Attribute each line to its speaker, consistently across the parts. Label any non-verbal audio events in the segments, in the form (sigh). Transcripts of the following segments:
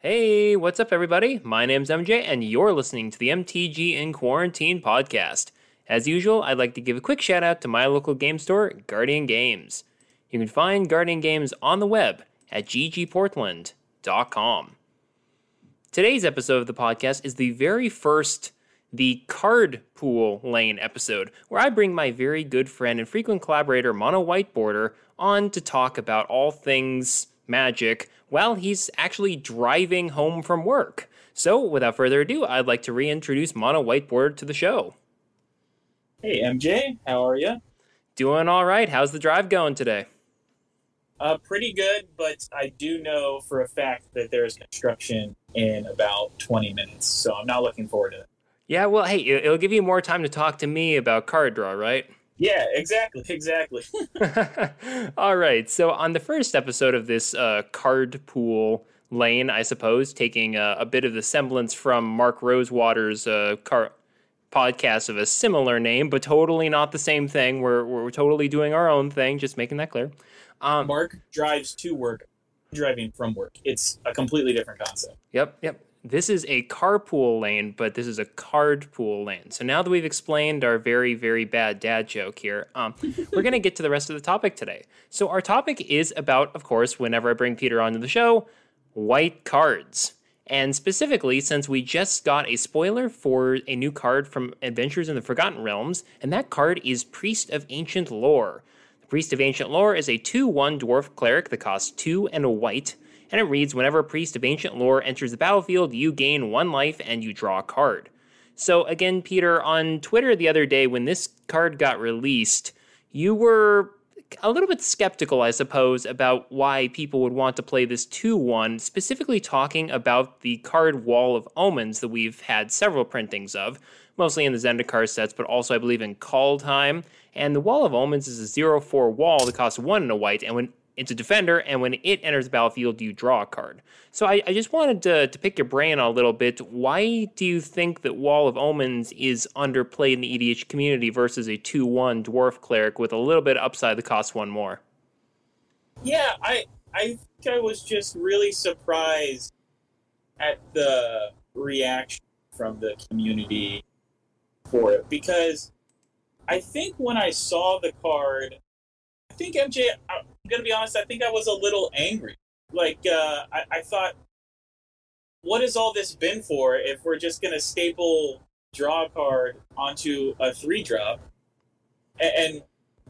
Speaker 1: Hey, what's up, everybody? My name's MJ, and you're listening to the MTG in Quarantine podcast. As usual, I'd like to give a quick shout out to my local game store, Guardian Games. You can find Guardian Games on the web at ggportland.com. Today's episode of the podcast is the very first the card pool lane episode, where I bring my very good friend and frequent collaborator Mono Whiteboarder on to talk about all things magic while he's actually driving home from work. So, without further ado, I'd like to reintroduce Mono Whiteboard to the show.
Speaker 2: Hey, MJ, how are you?
Speaker 1: Doing all right. How's the drive going today?
Speaker 2: Uh, pretty good, but I do know for a fact that there's construction in about 20 minutes, so I'm not looking forward to it.
Speaker 1: Yeah, well, hey, it'll give you more time to talk to me about card draw, right?
Speaker 2: Yeah, exactly, exactly. (laughs) (laughs)
Speaker 1: All right. So on the first episode of this uh, card pool lane, I suppose, taking a, a, bit of the semblance from Mark Rosewater's uh, car podcast of a similar name, but totally not the same thing. We're we're totally doing our own thing. Just making that clear.
Speaker 2: Um, Mark drives to work, driving from work. It's a completely different concept.
Speaker 1: Yep, yep this is a carpool lane, but this is a card pool lane. So now that we've explained our very, very bad dad joke here, um, (laughs) we're going to get to the rest of the topic today. So our topic is about, of course, whenever I bring Peter onto the show, white cards. And specifically, since we just got a spoiler for a new card from Adventures in the Forgotten Realms, and that card is Priest of Ancient Lore. The Priest of Ancient Lore is a 2 1 dwarf cleric that costs 2 and a white and it reads Whenever a priest of ancient lore enters the battlefield, you gain one life and you draw a card. So, again, Peter, on Twitter the other day when this card got released, you were a little bit skeptical, I suppose, about why people would want to play this 2 1, specifically talking about the card Wall of Omens that we've had several printings of, mostly in the Zendikar sets, but also, I believe, in Kaldheim. And the Wall of Omens is a 0 4 wall that costs 1 and a white, and when it's a defender, and when it enters the battlefield, you draw a card. So I, I, just wanted to, to pick your brain a little bit. Why do you think that Wall of Omens is underplayed in the EDH community versus a 2 1 dwarf cleric with a little bit upside that costs one more?
Speaker 2: Yeah, I, I think I was just really surprised at the reaction from the community for it because I think when I saw the card, think MJ, I'm gonna be honest, I think I was a little angry. Like uh, I, I thought, what has all this been for? If we're just gonna staple draw a card onto a three drop, and, and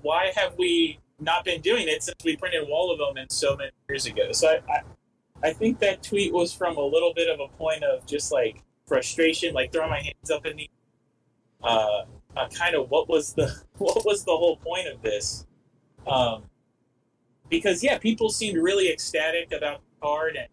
Speaker 2: why have we not been doing it since we printed Wall of Omens so many years ago? So I, I, I think that tweet was from a little bit of a point of just like frustration, like throwing my hands up in the uh, uh, kind of what was the (laughs) what was the whole point of this? Um, because yeah, people seemed really ecstatic about the card, and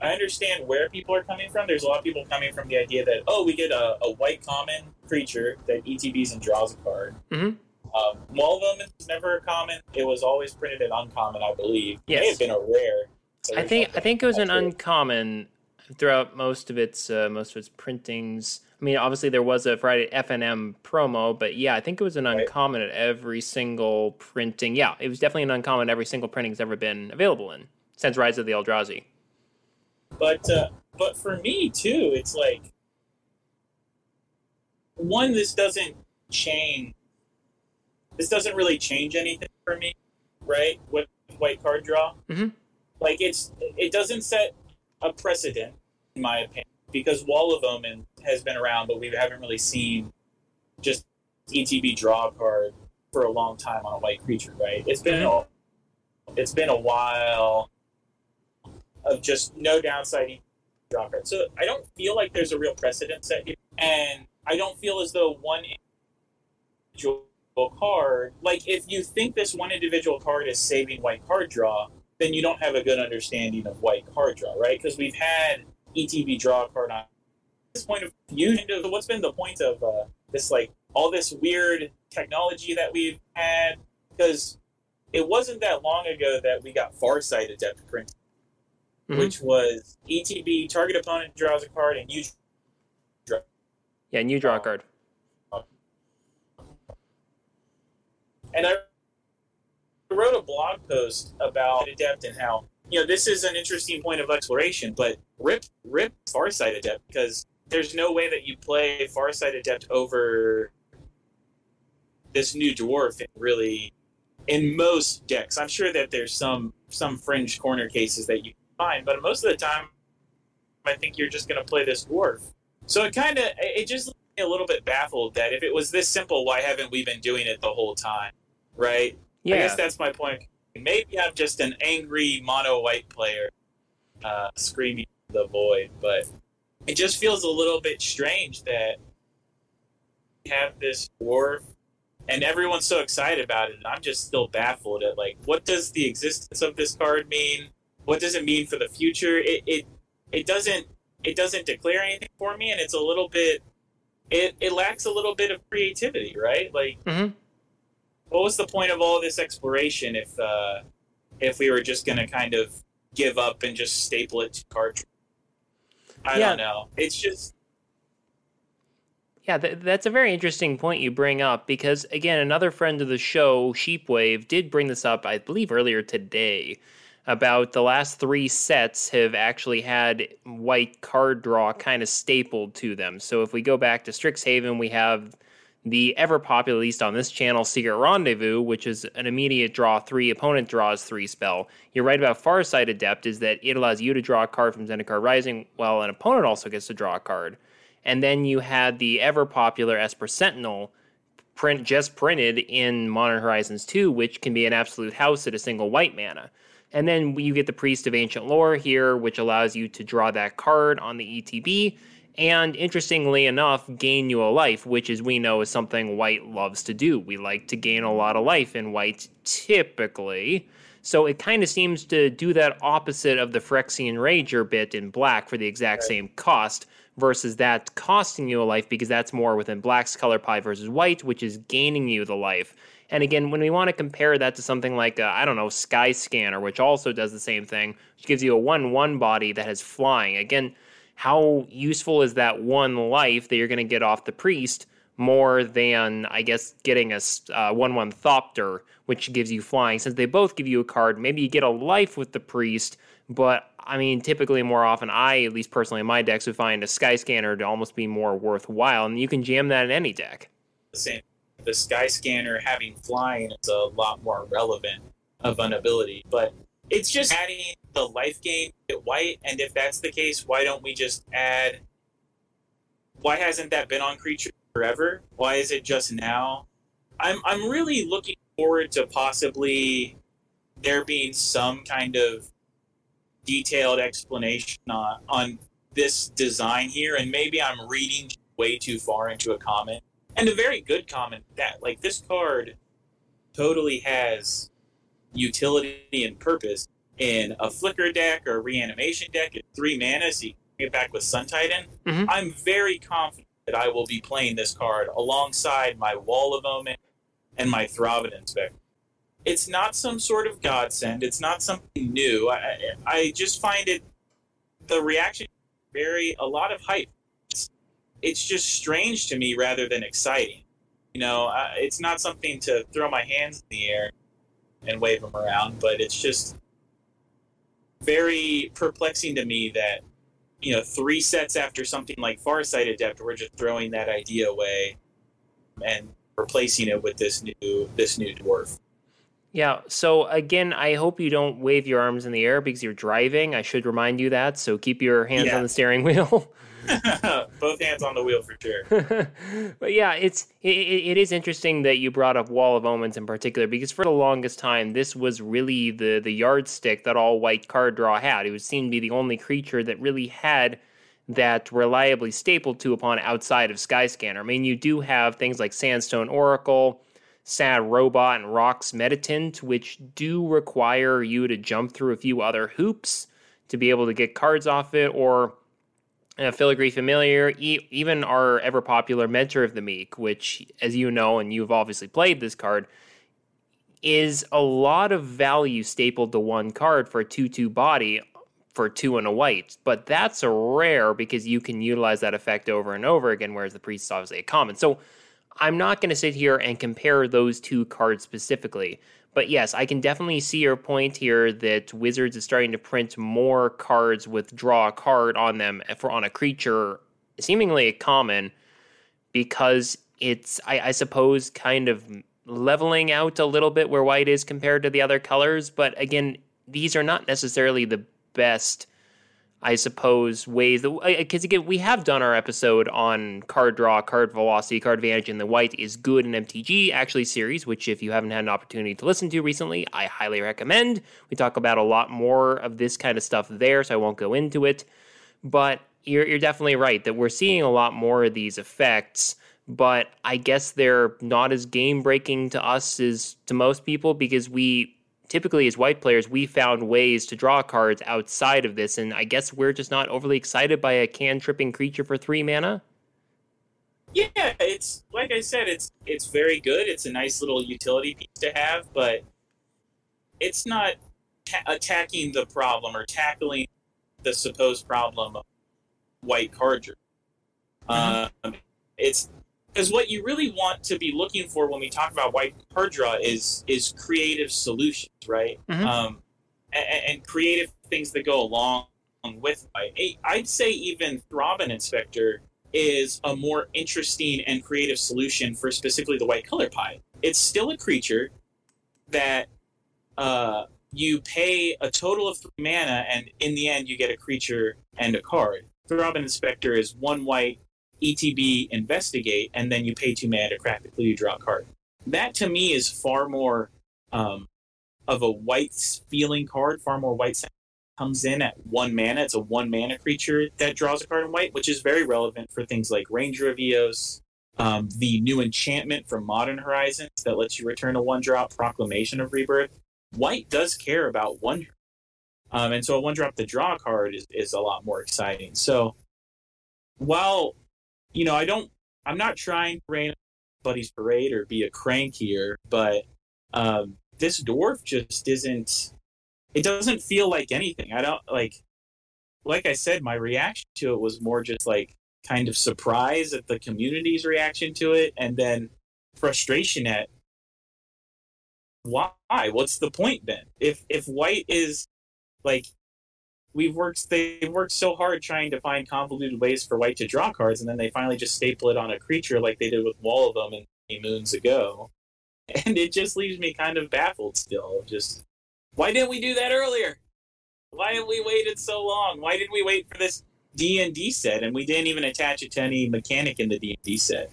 Speaker 2: I understand where people are coming from. There's a lot of people coming from the idea that oh, we get a, a white common creature that ETBs and draws a card.
Speaker 1: Mm-hmm.
Speaker 2: Um, Omens was never a common. It was always printed in uncommon, I believe.
Speaker 1: Yes.
Speaker 2: It may have been a rare.
Speaker 1: So I think I think it was an uncommon throughout most of its uh, most of its printings. I mean, obviously there was a Friday FNM promo, but yeah, I think it was an uncommon right. at every single printing. Yeah, it was definitely an uncommon every single printing's ever been available in since Rise of the Eldrazi.
Speaker 2: But uh, but for me too, it's like one. This doesn't change. This doesn't really change anything for me, right? With white card draw,
Speaker 1: mm-hmm.
Speaker 2: like it's it doesn't set a precedent, in my opinion because Wall of Omen has been around, but we haven't really seen just ETB draw card for a long time on a white creature, right? It's been mm-hmm. a, it's been a while of just no downside draw card. So I don't feel like there's a real precedent set here, and I don't feel as though one individual card, like if you think this one individual card is saving white card draw, then you don't have a good understanding of white card draw, right? Because we've had ETB draw card on this point of fusion. What's been the point of uh, this, like all this weird technology that we've had? Because it wasn't that long ago that we got Farsight Adept printing, mm-hmm. which was ETB target opponent draws a card and you draw.
Speaker 1: Yeah, and you draw a card.
Speaker 2: And I wrote a blog post about Adept and how you know, this is an interesting point of exploration, but rip rip Farsight Adept because there's no way that you play Farsight Adept over this new dwarf in really in most decks. I'm sure that there's some some fringe corner cases that you can find, but most of the time I think you're just going to play this dwarf. So it kind of it just left me a little bit baffled that if it was this simple, why haven't we been doing it the whole time? Right?
Speaker 1: Yeah.
Speaker 2: I guess that's my point. Maybe I'm just an angry mono white player uh, screaming the void, but it just feels a little bit strange that we have this war and everyone's so excited about it. And I'm just still baffled at like, what does the existence of this card mean? What does it mean for the future? It it, it doesn't it doesn't declare anything for me, and it's a little bit it, it lacks a little bit of creativity, right? Like,
Speaker 1: hmm
Speaker 2: what was the point of all this exploration if uh, if we were just going to kind of give up and just staple it to cartridge? I
Speaker 1: Yeah.
Speaker 2: don't know. It's just
Speaker 1: Yeah, th- that's a very interesting point you bring up because, again, another friend of the show, Sheepwave, did bring this up, I believe, earlier today about the last three sets have actually had white card draw kind of stapled to them. So if we go back to Strixhaven, we have the ever popular, at least on this channel, Secret Rendezvous, which is an immediate draw three, opponent draws three spell. You're right about Farsight Adept, is that it allows you to draw a card from Zendikar Rising, while an opponent also gets to draw a card. And then you had the ever popular Esper Sentinel print just printed in Modern Horizons 2, which can be an absolute house at a single white mana. And then you get the Priest of Ancient Lore here, which allows you to draw that card on the ETB. And interestingly enough, gain you a life, which, as we know, is something white loves to do. We like to gain a lot of life in white typically. So it kind of seems to do that opposite of the Phyrexian Rager bit in black for the exact same cost, versus that costing you a life because that's more within black's color pie versus white, which is gaining you the life. And again, when we want to compare that to something like, uh, I don't know, Sky Scanner, which also does the same thing, which gives you a 1 1 body that has flying. Again, how useful is that one life that you're going to get off the priest more than, I guess, getting a uh, 1 1 Thopter, which gives you flying? Since they both give you a card, maybe you get a life with the priest, but I mean, typically more often, I, at least personally in my decks, would find a Sky Scanner to almost be more worthwhile, and you can jam that in any deck.
Speaker 2: same. The Sky Scanner having flying is a lot more relevant of an ability, but it's just adding the life gain at white. And if that's the case, why don't we just add? Why hasn't that been on creature forever? Why is it just now? I'm I'm really looking forward to possibly there being some kind of detailed explanation on, on this design here, and maybe I'm reading way too far into a comment and a very good comment that like this card totally has utility and purpose in a flicker deck or a reanimation deck at three mana so you can bring it back with sun titan
Speaker 1: Mhm.
Speaker 2: i'm very confident that i will be playing this card alongside my wall of omen and my Thraben Inspector it's not some sort of godsend it's not something new i, I just find it the reaction very a lot of hype it's just strange to me rather than exciting. You know, uh, it's not something to throw my hands in the air and wave them around, but it's just very perplexing to me that you know three sets after something like Farsight Adept, we're just throwing that idea away and replacing it with this new this new dwarf.
Speaker 1: Yeah. So again, I hope you don't wave your arms in the air because you're driving. I should remind you that. So keep your hands
Speaker 2: Yeah.
Speaker 1: on the steering wheel. (laughs) (laughs)
Speaker 2: Both hands on the wheel for sure. (laughs)
Speaker 1: but yeah, it's it, it is interesting that you brought up Wall of Omens in particular because for the longest time this was really the the yardstick that all white card draw had. It would seem to be the only creature that really had that reliably stapled to upon outside of Skyscanner. I mean, you do have things like Sandstone Oracle, Sad Robot, and Rocks Meditant, which do require you to jump through a few other hoops to be able to get cards off it, or uh, Filigree Familiar, e- even our ever popular Mentor of the Meek, which, as you know, and you've obviously played this card, is a lot of value stapled to one card for a 2 2 body for two and a white. But that's a rare because you can utilize that effect over and over again, whereas the priest is obviously a common. So I'm not going to sit here and compare those two cards specifically. But yes, I can definitely see your point here that Wizards is starting to print more cards with draw a card on them for on a creature, seemingly common, because it's I, I suppose kind of leveling out a little bit where white is compared to the other colors. But again, these are not necessarily the best I suppose, ways that because again we have done our episode on card draw, card velocity, card advantage, and the white is good in MTG actually series, which if you haven't had an opportunity to listen to recently, I highly recommend. We talk about a lot more of this kind of stuff there, so I won't go into it. But you're you're definitely right that we're seeing a lot more of these effects. But I guess they're not as game breaking to us as to most people because we typically as white players, we found ways to draw cards outside of this, and I guess we're just not overly excited by a can tripping creature for three mana.
Speaker 2: Yeah, it's like I said, it's it's very good. It's a nice little utility piece to have, but it's not ta- attacking the problem or tackling the supposed problem of white card. Mm-hmm. Um, it's because what you really want to be looking for when we talk about white card draw is is creative solutions, right? Mm-hmm. Um, and, and, creative things that go along with white. I'd say even Thraben Inspector is a more interesting and creative solution for specifically the white color pie. It's still a creature that uh, you pay a total of three mana, and in the end, you get a creature and a card. Thraben Inspector is one white ETB investigate, and then you pay two mana to the clue, you draw a card. That to me is far more um, of a white feeling card, far more white comes in at one mana. It's a one mana creature that draws a card in white, which is very relevant for things like Ranger of Eos, um, the new enchantment from Modern Horizons that lets you return a one drop Proclamation of Rebirth. White does care about one, um, and so a one drop to draw card is, is a lot more exciting. So while you know, I don't, I'm not trying to rain buddy's parade or be a crank here, but um, this dwarf just isn't. It doesn't feel like anything. I don't like. Like I said, my reaction to it was more just like kind of surprise at the community's reaction to it, and then frustration at why. What's the point then? If if white is like we've worked they've worked so hard trying to find convoluted ways for white to draw cards and then they finally just staple it on a creature like they did with wall of them moons ago. (laughs) And it just leaves me kind of baffled still just why didn't we do that earlier? Why have we waited so long? Why did we wait for this d&d set and we didn't even attach it to any mechanic in the d&d set?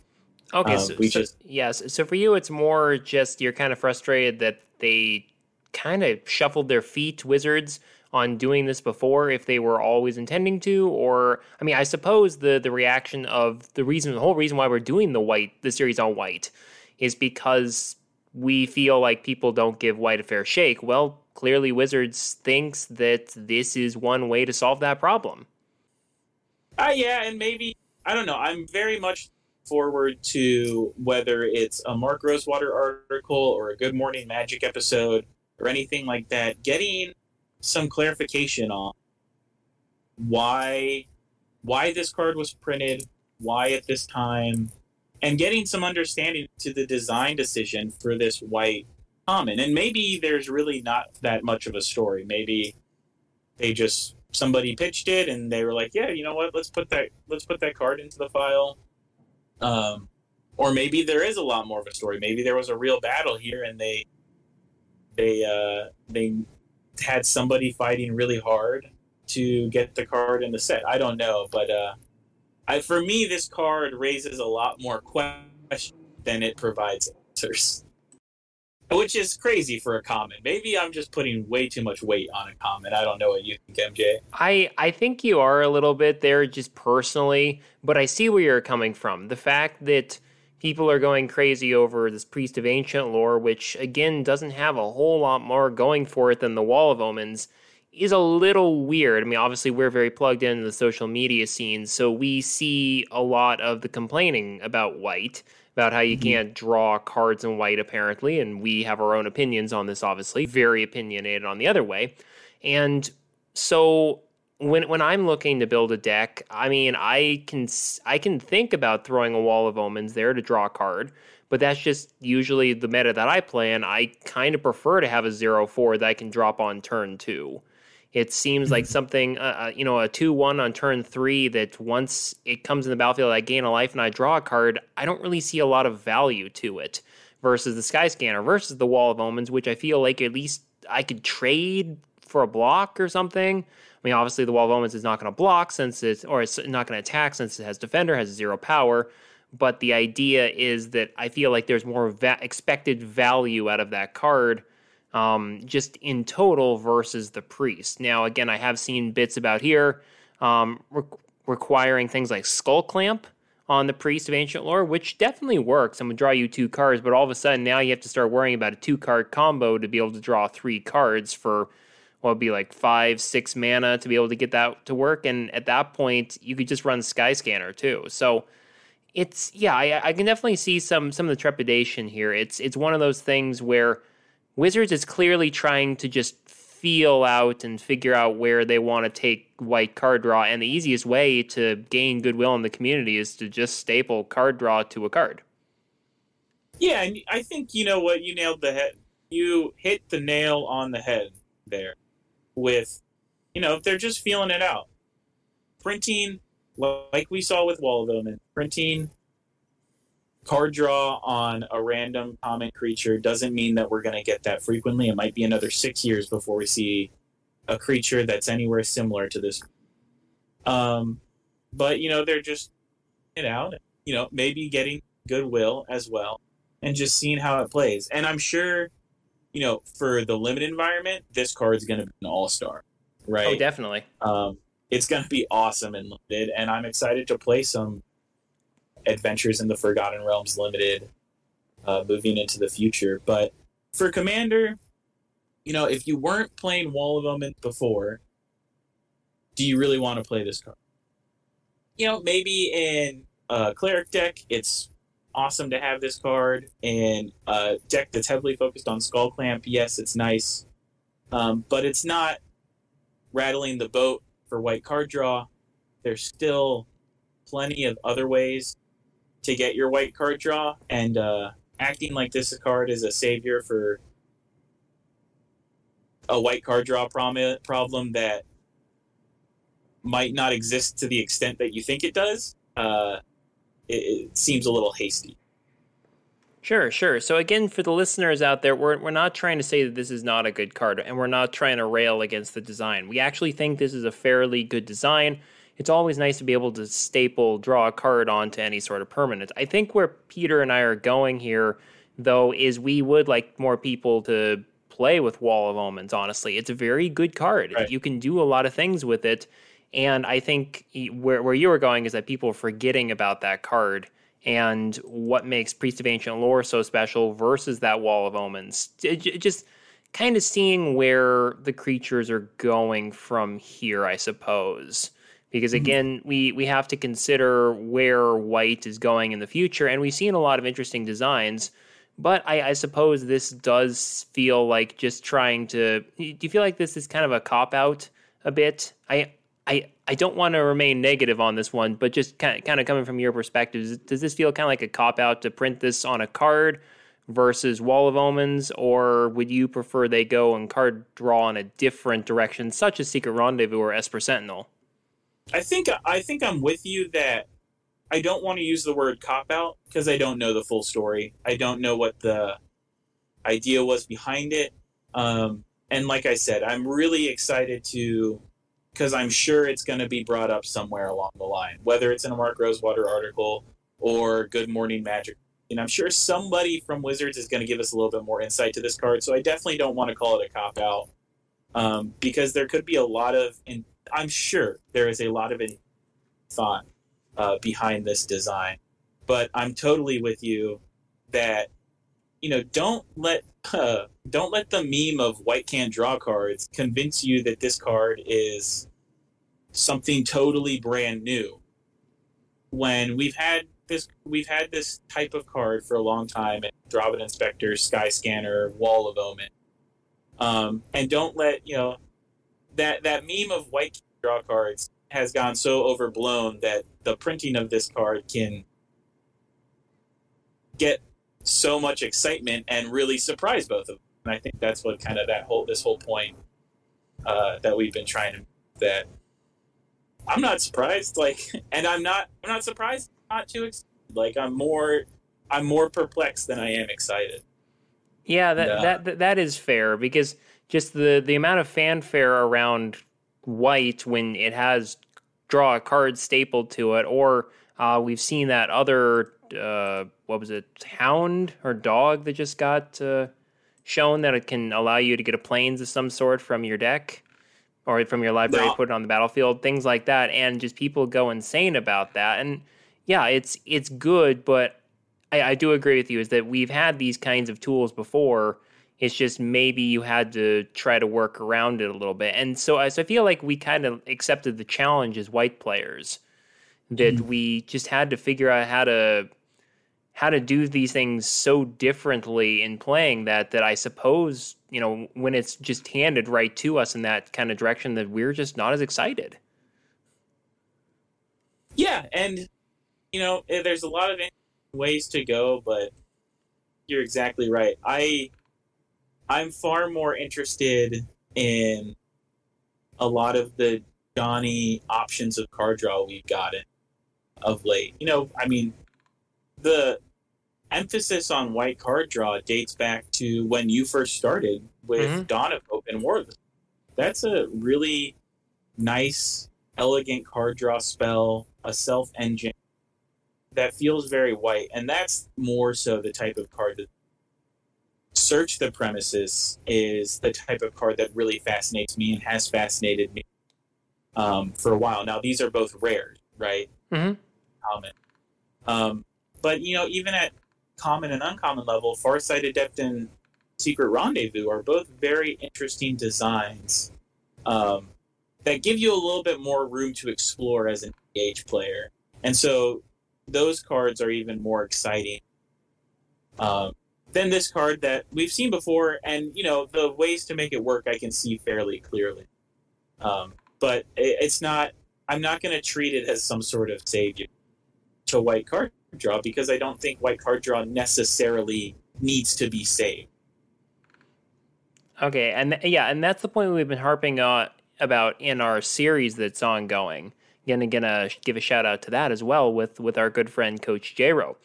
Speaker 1: Okay um, so, so just... yes so for you it's more just you're kind of frustrated that they kind of shuffled their feet wizards on doing this before if they were always intending to or I mean I suppose the the reaction of the reason the whole reason why we're doing the white the series on white is because we feel like people don't give white a fair shake. Well, clearly Wizards thinks that this is one way to solve that problem.
Speaker 2: Uh, yeah, and maybe I don't know. I'm very much forward to whether it's a Mark Rosewater article or a Good Morning Magic episode or anything like that. Getting some clarification on why why this card was printed, why at this time, and getting some understanding to the design decision for this white common. And maybe there's really not that much of a story. Maybe they just somebody pitched it and they were like, yeah, you know what, let's put that let's put that card into the file. Um, or maybe there is a lot more of a story. Maybe there was a real battle here and they they uh, they had somebody fighting really hard to get the card in the set. I don't know, but uh, I, for me, this card raises a lot more questions than it provides answers, which is crazy for a common. Maybe I'm just putting way too much weight on a common. I don't know what you think, MJ.
Speaker 1: I I think you are a little bit there, just personally, but I see where you're coming from. The fact that people are going crazy over this Priest of Ancient lore, which again doesn't have a whole lot more going for it than the Wall of Omens, is a little weird. I mean, obviously, we're very plugged into the social media scene, so we see a lot of the complaining about white, about how you mm-hmm. can't draw cards in white, apparently, and we have our own opinions on this, obviously, very opinionated on the other way. And so when when I'm looking to build a deck, I mean, I can I can think about throwing a wall of omens there to draw a card, but that's just usually the meta that I play, and I kind of prefer to have a zero four that I can drop on turn two. It seems like mm-hmm. something, uh, uh, you know, a two one on turn three that once it comes in the battlefield, I gain a life and I draw a card. I don't really see a lot of value to it versus the Sky Scanner versus the Wall of Omens, which I feel like at least I could trade for a block or something. I mean, obviously the Wall of Omens is not going to block since it's, or it's not going to attack since it has Defender, has zero power. But the idea is that I feel like there's more va- expected value out of that card um, just in total versus the priest. Now, again, I have seen bits about here um, re- requiring things like skull clamp on the priest of ancient lore, which definitely works and would draw you two cards. But all of a sudden, now you have to start worrying about a two card combo to be able to draw three cards for what would be like five, six mana to be able to get that to work. And at that point, you could just run Sky Scanner too. So it's yeah, I, I can definitely see some some of the trepidation here. It's it's one of those things where Wizards is clearly trying to just feel out and figure out where they want to take white card draw. And the easiest way to gain goodwill in the community is to just staple card draw to a card.
Speaker 2: Yeah, and I think you know what you nailed the head. You hit the nail on the head there with, you know, if they're just feeling it out. Printing, like we saw with Wall of Omen, printing card draw on a random common creature doesn't mean that we're going to get that frequently. It might be another six years before we see a creature that's anywhere similar to this. Um, but you know, they're just it out. You know, maybe getting goodwill as well, and just seeing how it plays. And I'm sure, you know, for the limited environment, this card is going to be an all star, right? Oh,
Speaker 1: definitely.
Speaker 2: Um, it's going to be awesome and limited, and I'm excited to play some Adventures in the Forgotten Realms Limited uh, moving into the future. But for Commander, you know, if you weren't playing Wall of Omen before, do you really want to play this card? You know, maybe in a cleric deck, it's awesome to have this card. In a deck that's heavily focused on Skull Clamp, yes, it's nice. Um, but it's not rattling the boat for white card draw. There's still plenty of other ways to get your white card draw, and uh, acting like this card is a savior for a white card draw prom- problem that might not exist to the extent that you think it does, uh, it, it seems a little hasty.
Speaker 1: Sure, sure. So again, for the listeners out there, we're we're not trying to say that this is not a good card, and we're not trying to rail against the design. We actually think this is a fairly good design it's always nice to be able to staple, draw a card onto any sort of permanent. I think where Peter and I are going here, though, is we would like more people to play with Wall of Omens, honestly. It's a very good card. Right. You can do a lot of things with it. And I think where, where you were going is that people are forgetting about that card and what makes Priest of Ancient Lore so special versus that Wall of Omens. It, it just kind of seeing where the creatures are going from here, I suppose because mm-hmm. again mm-hmm. we we have to consider where white is going in the future and we've seen a lot of interesting designs but I, I, suppose this does feel like just trying to do you feel like this is kind of a cop out a bit i i i don't want to remain negative on this one but just kind of, kind of coming from your perspective does this feel kind of like a cop out to print this on a card versus wall of omens or would you prefer they go and card draw in a different direction such as secret rendezvous or esper sentinel
Speaker 2: I think I think I'm with you that I don't want to use the word cop out because I don't know the full story. I don't know what the idea was behind it. Um, and like I said, I'm really excited to because I'm sure it's going to be brought up somewhere along the line, whether it's in a Mark Rosewater article or Good Morning Magic. And I'm sure somebody from Wizards is going to give us a little bit more insight to this card. So I definitely don't want to call it a cop out um, because there could be a lot of and I'm sure there is a lot of thought uh, behind this design, but I'm totally with you that you know don't let (laughs) uh, don't let the meme of white can't draw cards convince you that this card is something totally brand new. When we've had this we've had this type of card for a long time Thraben Inspector, Sky Scanner, Wall of Omen. Um, and don't let you know that that meme of white can draw cards has gone so overblown that the printing of this card can get so much excitement and really surprise both of them. And I think that's what kind of that whole this whole point uh, that we've been trying to that I'm not surprised. Like, (laughs) and I'm not I'm not surprised. Not too excited. Like I'm more I'm more perplexed than I am excited.
Speaker 1: Yeah, that, uh, that that is fair because just the the amount of fanfare around white when it has draw a card stapled to it, or uh, we've seen that other uh, what was it, hound or dog that just got uh, shown that it can allow you to get a planes of some sort from your deck or from your library, no. put it on the battlefield, things like that, and just people go insane about that. And yeah, it's it's good, but I, I do agree with you is that we've had these kinds of tools before. It's just maybe you had to try to work around it a little bit. And so, so I feel like we kind of accepted the challenge as white players that mm. we just had to figure out how to how to do these things so differently in playing that that I suppose you know when it's just handed right to us in that kind of direction that we're just not as excited.
Speaker 2: Yeah, and you know eh, there's a lot of ways to go, but you're exactly right. I I'm far more interested in a lot of the Johnny options of card draw we've gotten of late. You know, I mean, the emphasis on white card draw dates back to when you first started with mm-hmm. Dawn of Hope and War. That's a really nice, elegant card draw spell, a self engine that feels very white, and that's more so the type of card that search the premises is the type of card that really fascinates me and has fascinated me um, for a while. Now these are both rare, right?
Speaker 1: Mm-hmm.
Speaker 2: Common, um, but you know even at common and uncommon level, Farsight Adept and Secret Rendezvous are both very interesting designs um, that give you a little bit more room to explore as an age player. And so those cards are even more exciting um, than this card that we've seen before. And you know the ways to make it work, I can see fairly clearly. Um, but it, it's not. I'm not going to treat it as some sort of savior to white card draw because I don't think white card draw necessarily needs to be saved.
Speaker 1: Okay, and yeah, and that's the point we've been harping on about in our series that's ongoing gonna gonna give a shout out to that as well with with our good friend Coach Jero.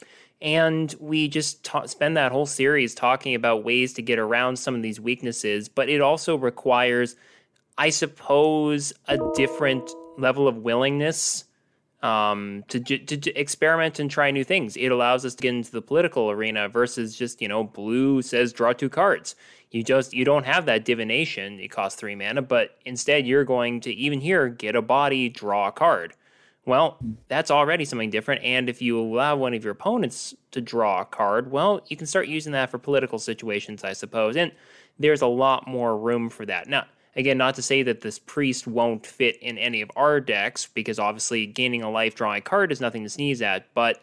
Speaker 1: And we just ta- spend that whole series talking about ways to get around some of these weaknesses, but it also requires, I suppose, a different level of willingness um, to, to, to, experiment and try new things. It allows us to get into the political arena versus just you know blue says draw two cards. You just you don't have that divination. It costs three mana, but instead you're going to even here get a body, draw a card. Well, that's already something different. And if you allow one of your opponents to draw a card, well, you can start using that for political situations, I suppose. And there's a lot more room for that. Now, again, not to say that this priest won't fit in any of our decks, because obviously gaining a life, drawing card is nothing to sneeze at. But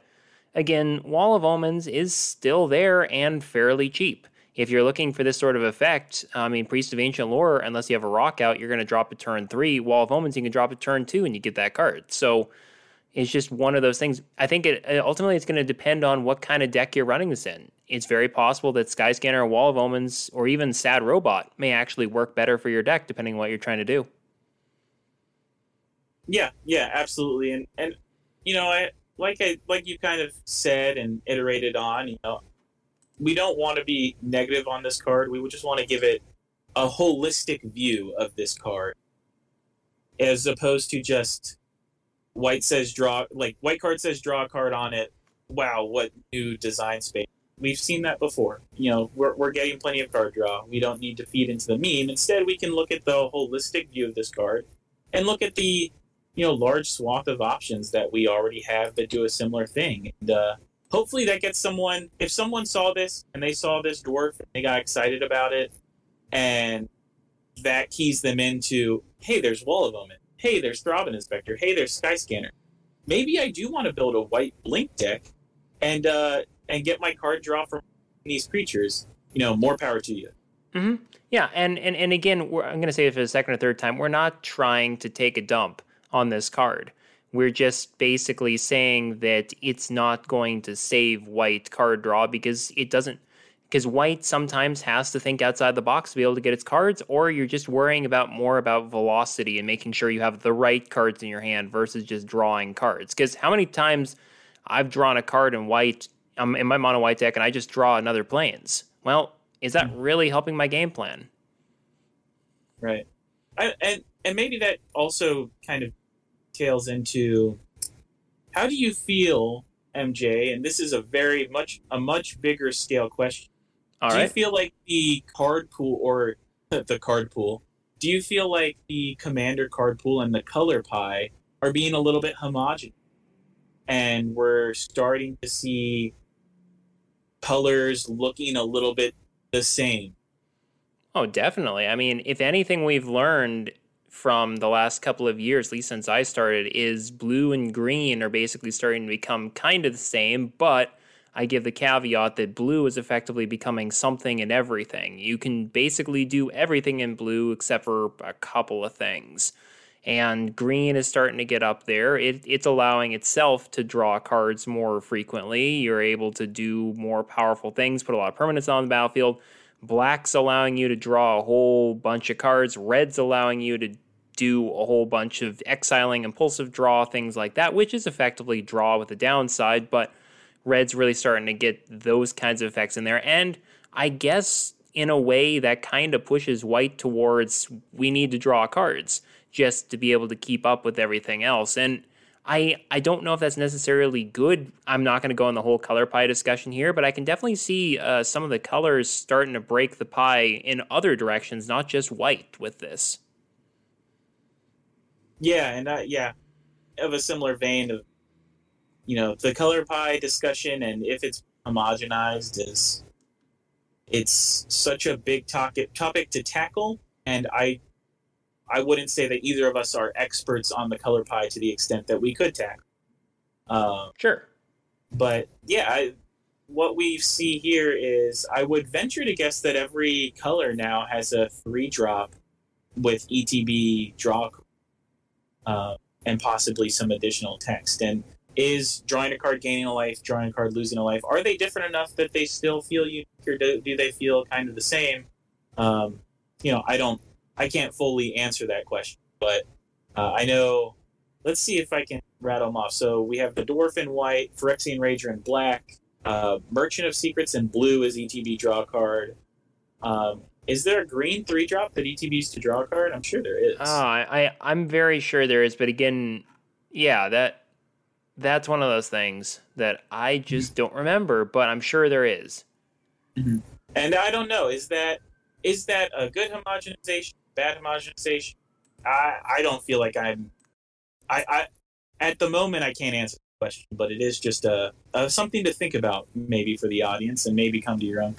Speaker 1: again, Wall of Omens is still there and fairly cheap if you're looking for this sort of effect, I mean, Priest of Ancient Lore, unless you have a rock out, you're going to drop a turn three. Wall of Omens, you can drop a turn two and you get that card. So it's just one of those things. I think it ultimately it's going to depend on what kind of deck you're running this in. It's very possible that Skyscanner, Wall of Omens, or even Sad Robot may actually work better for your deck depending on what you're trying to do.
Speaker 2: Yeah, yeah, absolutely. And and you know, I like I like you kind of said and iterated on, you know, we don't want to be negative on this card. We would just want to give it a holistic view of this card, as opposed to just white says draw like white card says draw a card on it. Wow, what new design space? We've seen that before. You know, we're we're getting plenty of card draw. We don't need to feed into the meme. Instead, we can look at the holistic view of this card and look at the you know large swath of options that we already have that do a similar thing. And uh, hopefully that gets someone if someone saw this and they saw this dwarf and they got excited about it and that keys them into hey there's wall of omen hey there's Thraben Inspector hey there's Sky Scanner. maybe i do want to build a white blink deck and uh and get my card draw from these creatures you know more power to you
Speaker 1: Mm-hmm. Yeah, and and and again, I'm going to say it for the second or third time. We're not trying to take a dump on this card. We're just basically saying that it's not going to save white card draw because it doesn't. Because white sometimes has to think outside the box to be able to get its cards, or you're just worrying about more about velocity and making sure you have the right cards in your hand versus just drawing cards. Because how many times I've drawn a card in white um, in my mono white deck and I just draw another planes? Well, is that really helping my game plan?
Speaker 2: Right. I, and and maybe that also kind of tails into how do you feel, MJ? And this is a very much a much bigger scale question.
Speaker 1: All
Speaker 2: do
Speaker 1: right.
Speaker 2: you feel like the card pool or (laughs) the card pool? Do you feel like the commander card pool and the color pie are being a little bit homogenous? And we're starting to see colors looking a little bit the same.
Speaker 1: Oh, definitely. I mean, if anything we've learned from the last couple of years, at least since I started, is blue and green are basically starting to become kind of the same, but I give the caveat that blue is effectively becoming something and everything. You can basically do everything in blue except for a couple of things. And green is starting to get up there. It, it's allowing itself to draw cards more frequently. You're able to do more powerful things, put a lot of permanents on the battlefield. Black's allowing you to draw a whole bunch of cards. Red's allowing you to do a whole bunch of exiling, impulsive draw, things like that, which is effectively draw with a downside, but red's really starting to get those kinds of effects in there. And I guess in a way that kind of pushes white towards we need to draw cards just to be able to keep up with everything else. And I I don't know if that's necessarily good. I'm not going to go on the whole color pie discussion here, but I can definitely see uh, some of the colors starting to break the pie in other directions, not just white with this.
Speaker 2: Yeah, and uh, yeah, of a similar vein of you know the color pie discussion, and if it's homogenized is it's such a big topic topic to tackle, and I I wouldn't say that either of us are experts on the color pie to the extent that we could tackle. Um,
Speaker 1: Sure.
Speaker 2: but yeah, I, what we see here is I would venture to guess that every color now has a three drop with ETB draw uh, and possibly some additional text. And is drawing a card gaining a life, drawing a card losing a life? Are they different enough that they still feel unique, or do, do they feel kind of the same? Um, you know, I don't, I can't fully answer that question, but uh, I know. Let's see if I can rattle them off. So we have the Dwarf in white, Phyrexian Rager in black, uh, Merchant of Secrets in blue is ETB draw card. Um, is there a green three drop that ETBs to draw a card? I'm sure there is.
Speaker 1: Oh, I, I I'm very sure there is, but again, yeah, that that's one of those things that I just don't remember, but I'm sure there is.
Speaker 2: And I don't know, is that is that a good homogenization, bad homogenization? I I don't feel like I'm I, I at the moment I can't answer the question, but it is just a, a something to think about maybe for the audience and maybe come to your own.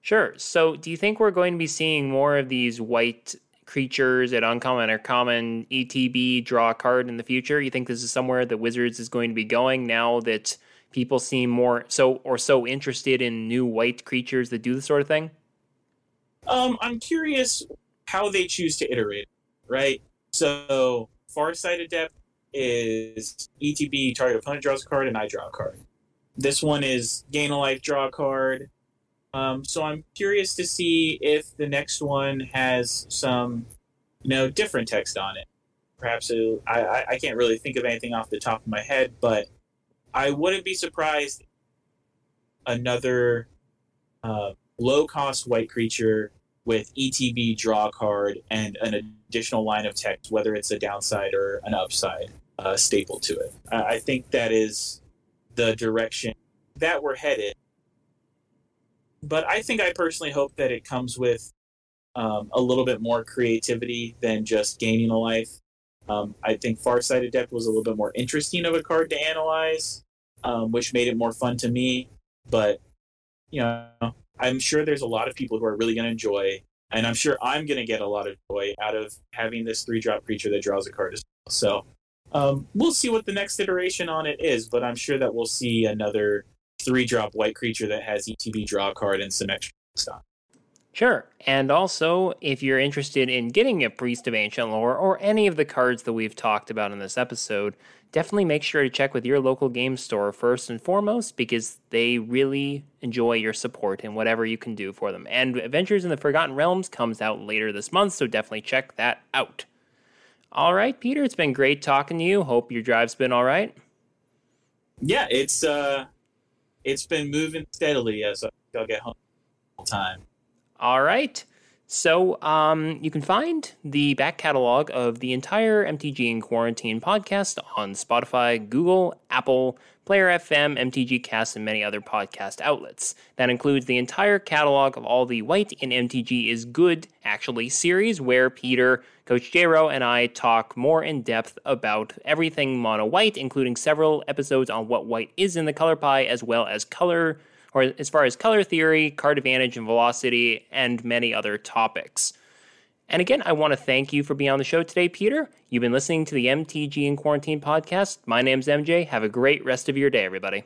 Speaker 1: Sure. So, do you think we're going to be seeing more of these white creatures at uncommon or common ETB draw a card in the future? You think this is somewhere that Wizards is going to be going now that people seem more so or so interested in new white creatures that do this sort of thing?
Speaker 2: Um, I'm curious how they choose to iterate, right? So, Farsight Adept is ETB, target opponent draws a card, and I draw a card. This one is gain a life, draw a card. Um, so I'm curious to see if the next one has some, you know, different text on it. Perhaps it'll, I, I I can't really think of anything off the top of my head, but I wouldn't be surprised. Another uh, low cost white creature with ETB draw card and an additional line of text, whether it's a downside or an upside uh, staple to it. I think that is the direction that we're headed. But I think I personally hope that it comes with um, a little bit more creativity than just gaining a life. Um, I think Farsight Adept was a little bit more interesting of a card to analyze, um, which made it more fun to me. But you know, I'm sure there's a lot of people who are really going to enjoy, and I'm sure I'm going to get a lot of joy out of having this three drop creature that draws a card as well. So um, we'll see what the next iteration on it is, but I'm sure that we'll see another three drop white creature that has ETB draw card and some extra stuff.
Speaker 1: Sure. And also, if you're interested in getting a Priest of Ancient Lore or any of the cards that we've talked about in this episode, definitely make sure to check with your local game store first and foremost because they really enjoy your support and whatever you can do for them. And Adventures in the Forgotten Realms comes out later this month, so definitely check that out. All right, Peter, it's been great talking to you. Hope your drive's been all right.
Speaker 2: Yeah, it's uh it's been moving steadily as I'll get home time.
Speaker 1: All right. So um, you can find the back catalog of the entire MTG in Quarantine podcast on Spotify, Google, Apple, Player FM, MTG Cast, and many other podcast outlets. That includes the entire catalog of all the White in MTG is Good actually series, where Peter, Coach Jero, and I talk more in depth about everything mono white, including several episodes on what white is in the color pie, as well as color or as far as color theory, card advantage, and velocity, and many other topics. And again, I want to thank you for being on the show today, Peter. You've been listening to the MTG in Quarantine podcast. My name's MJ. Have a great rest of your day, everybody.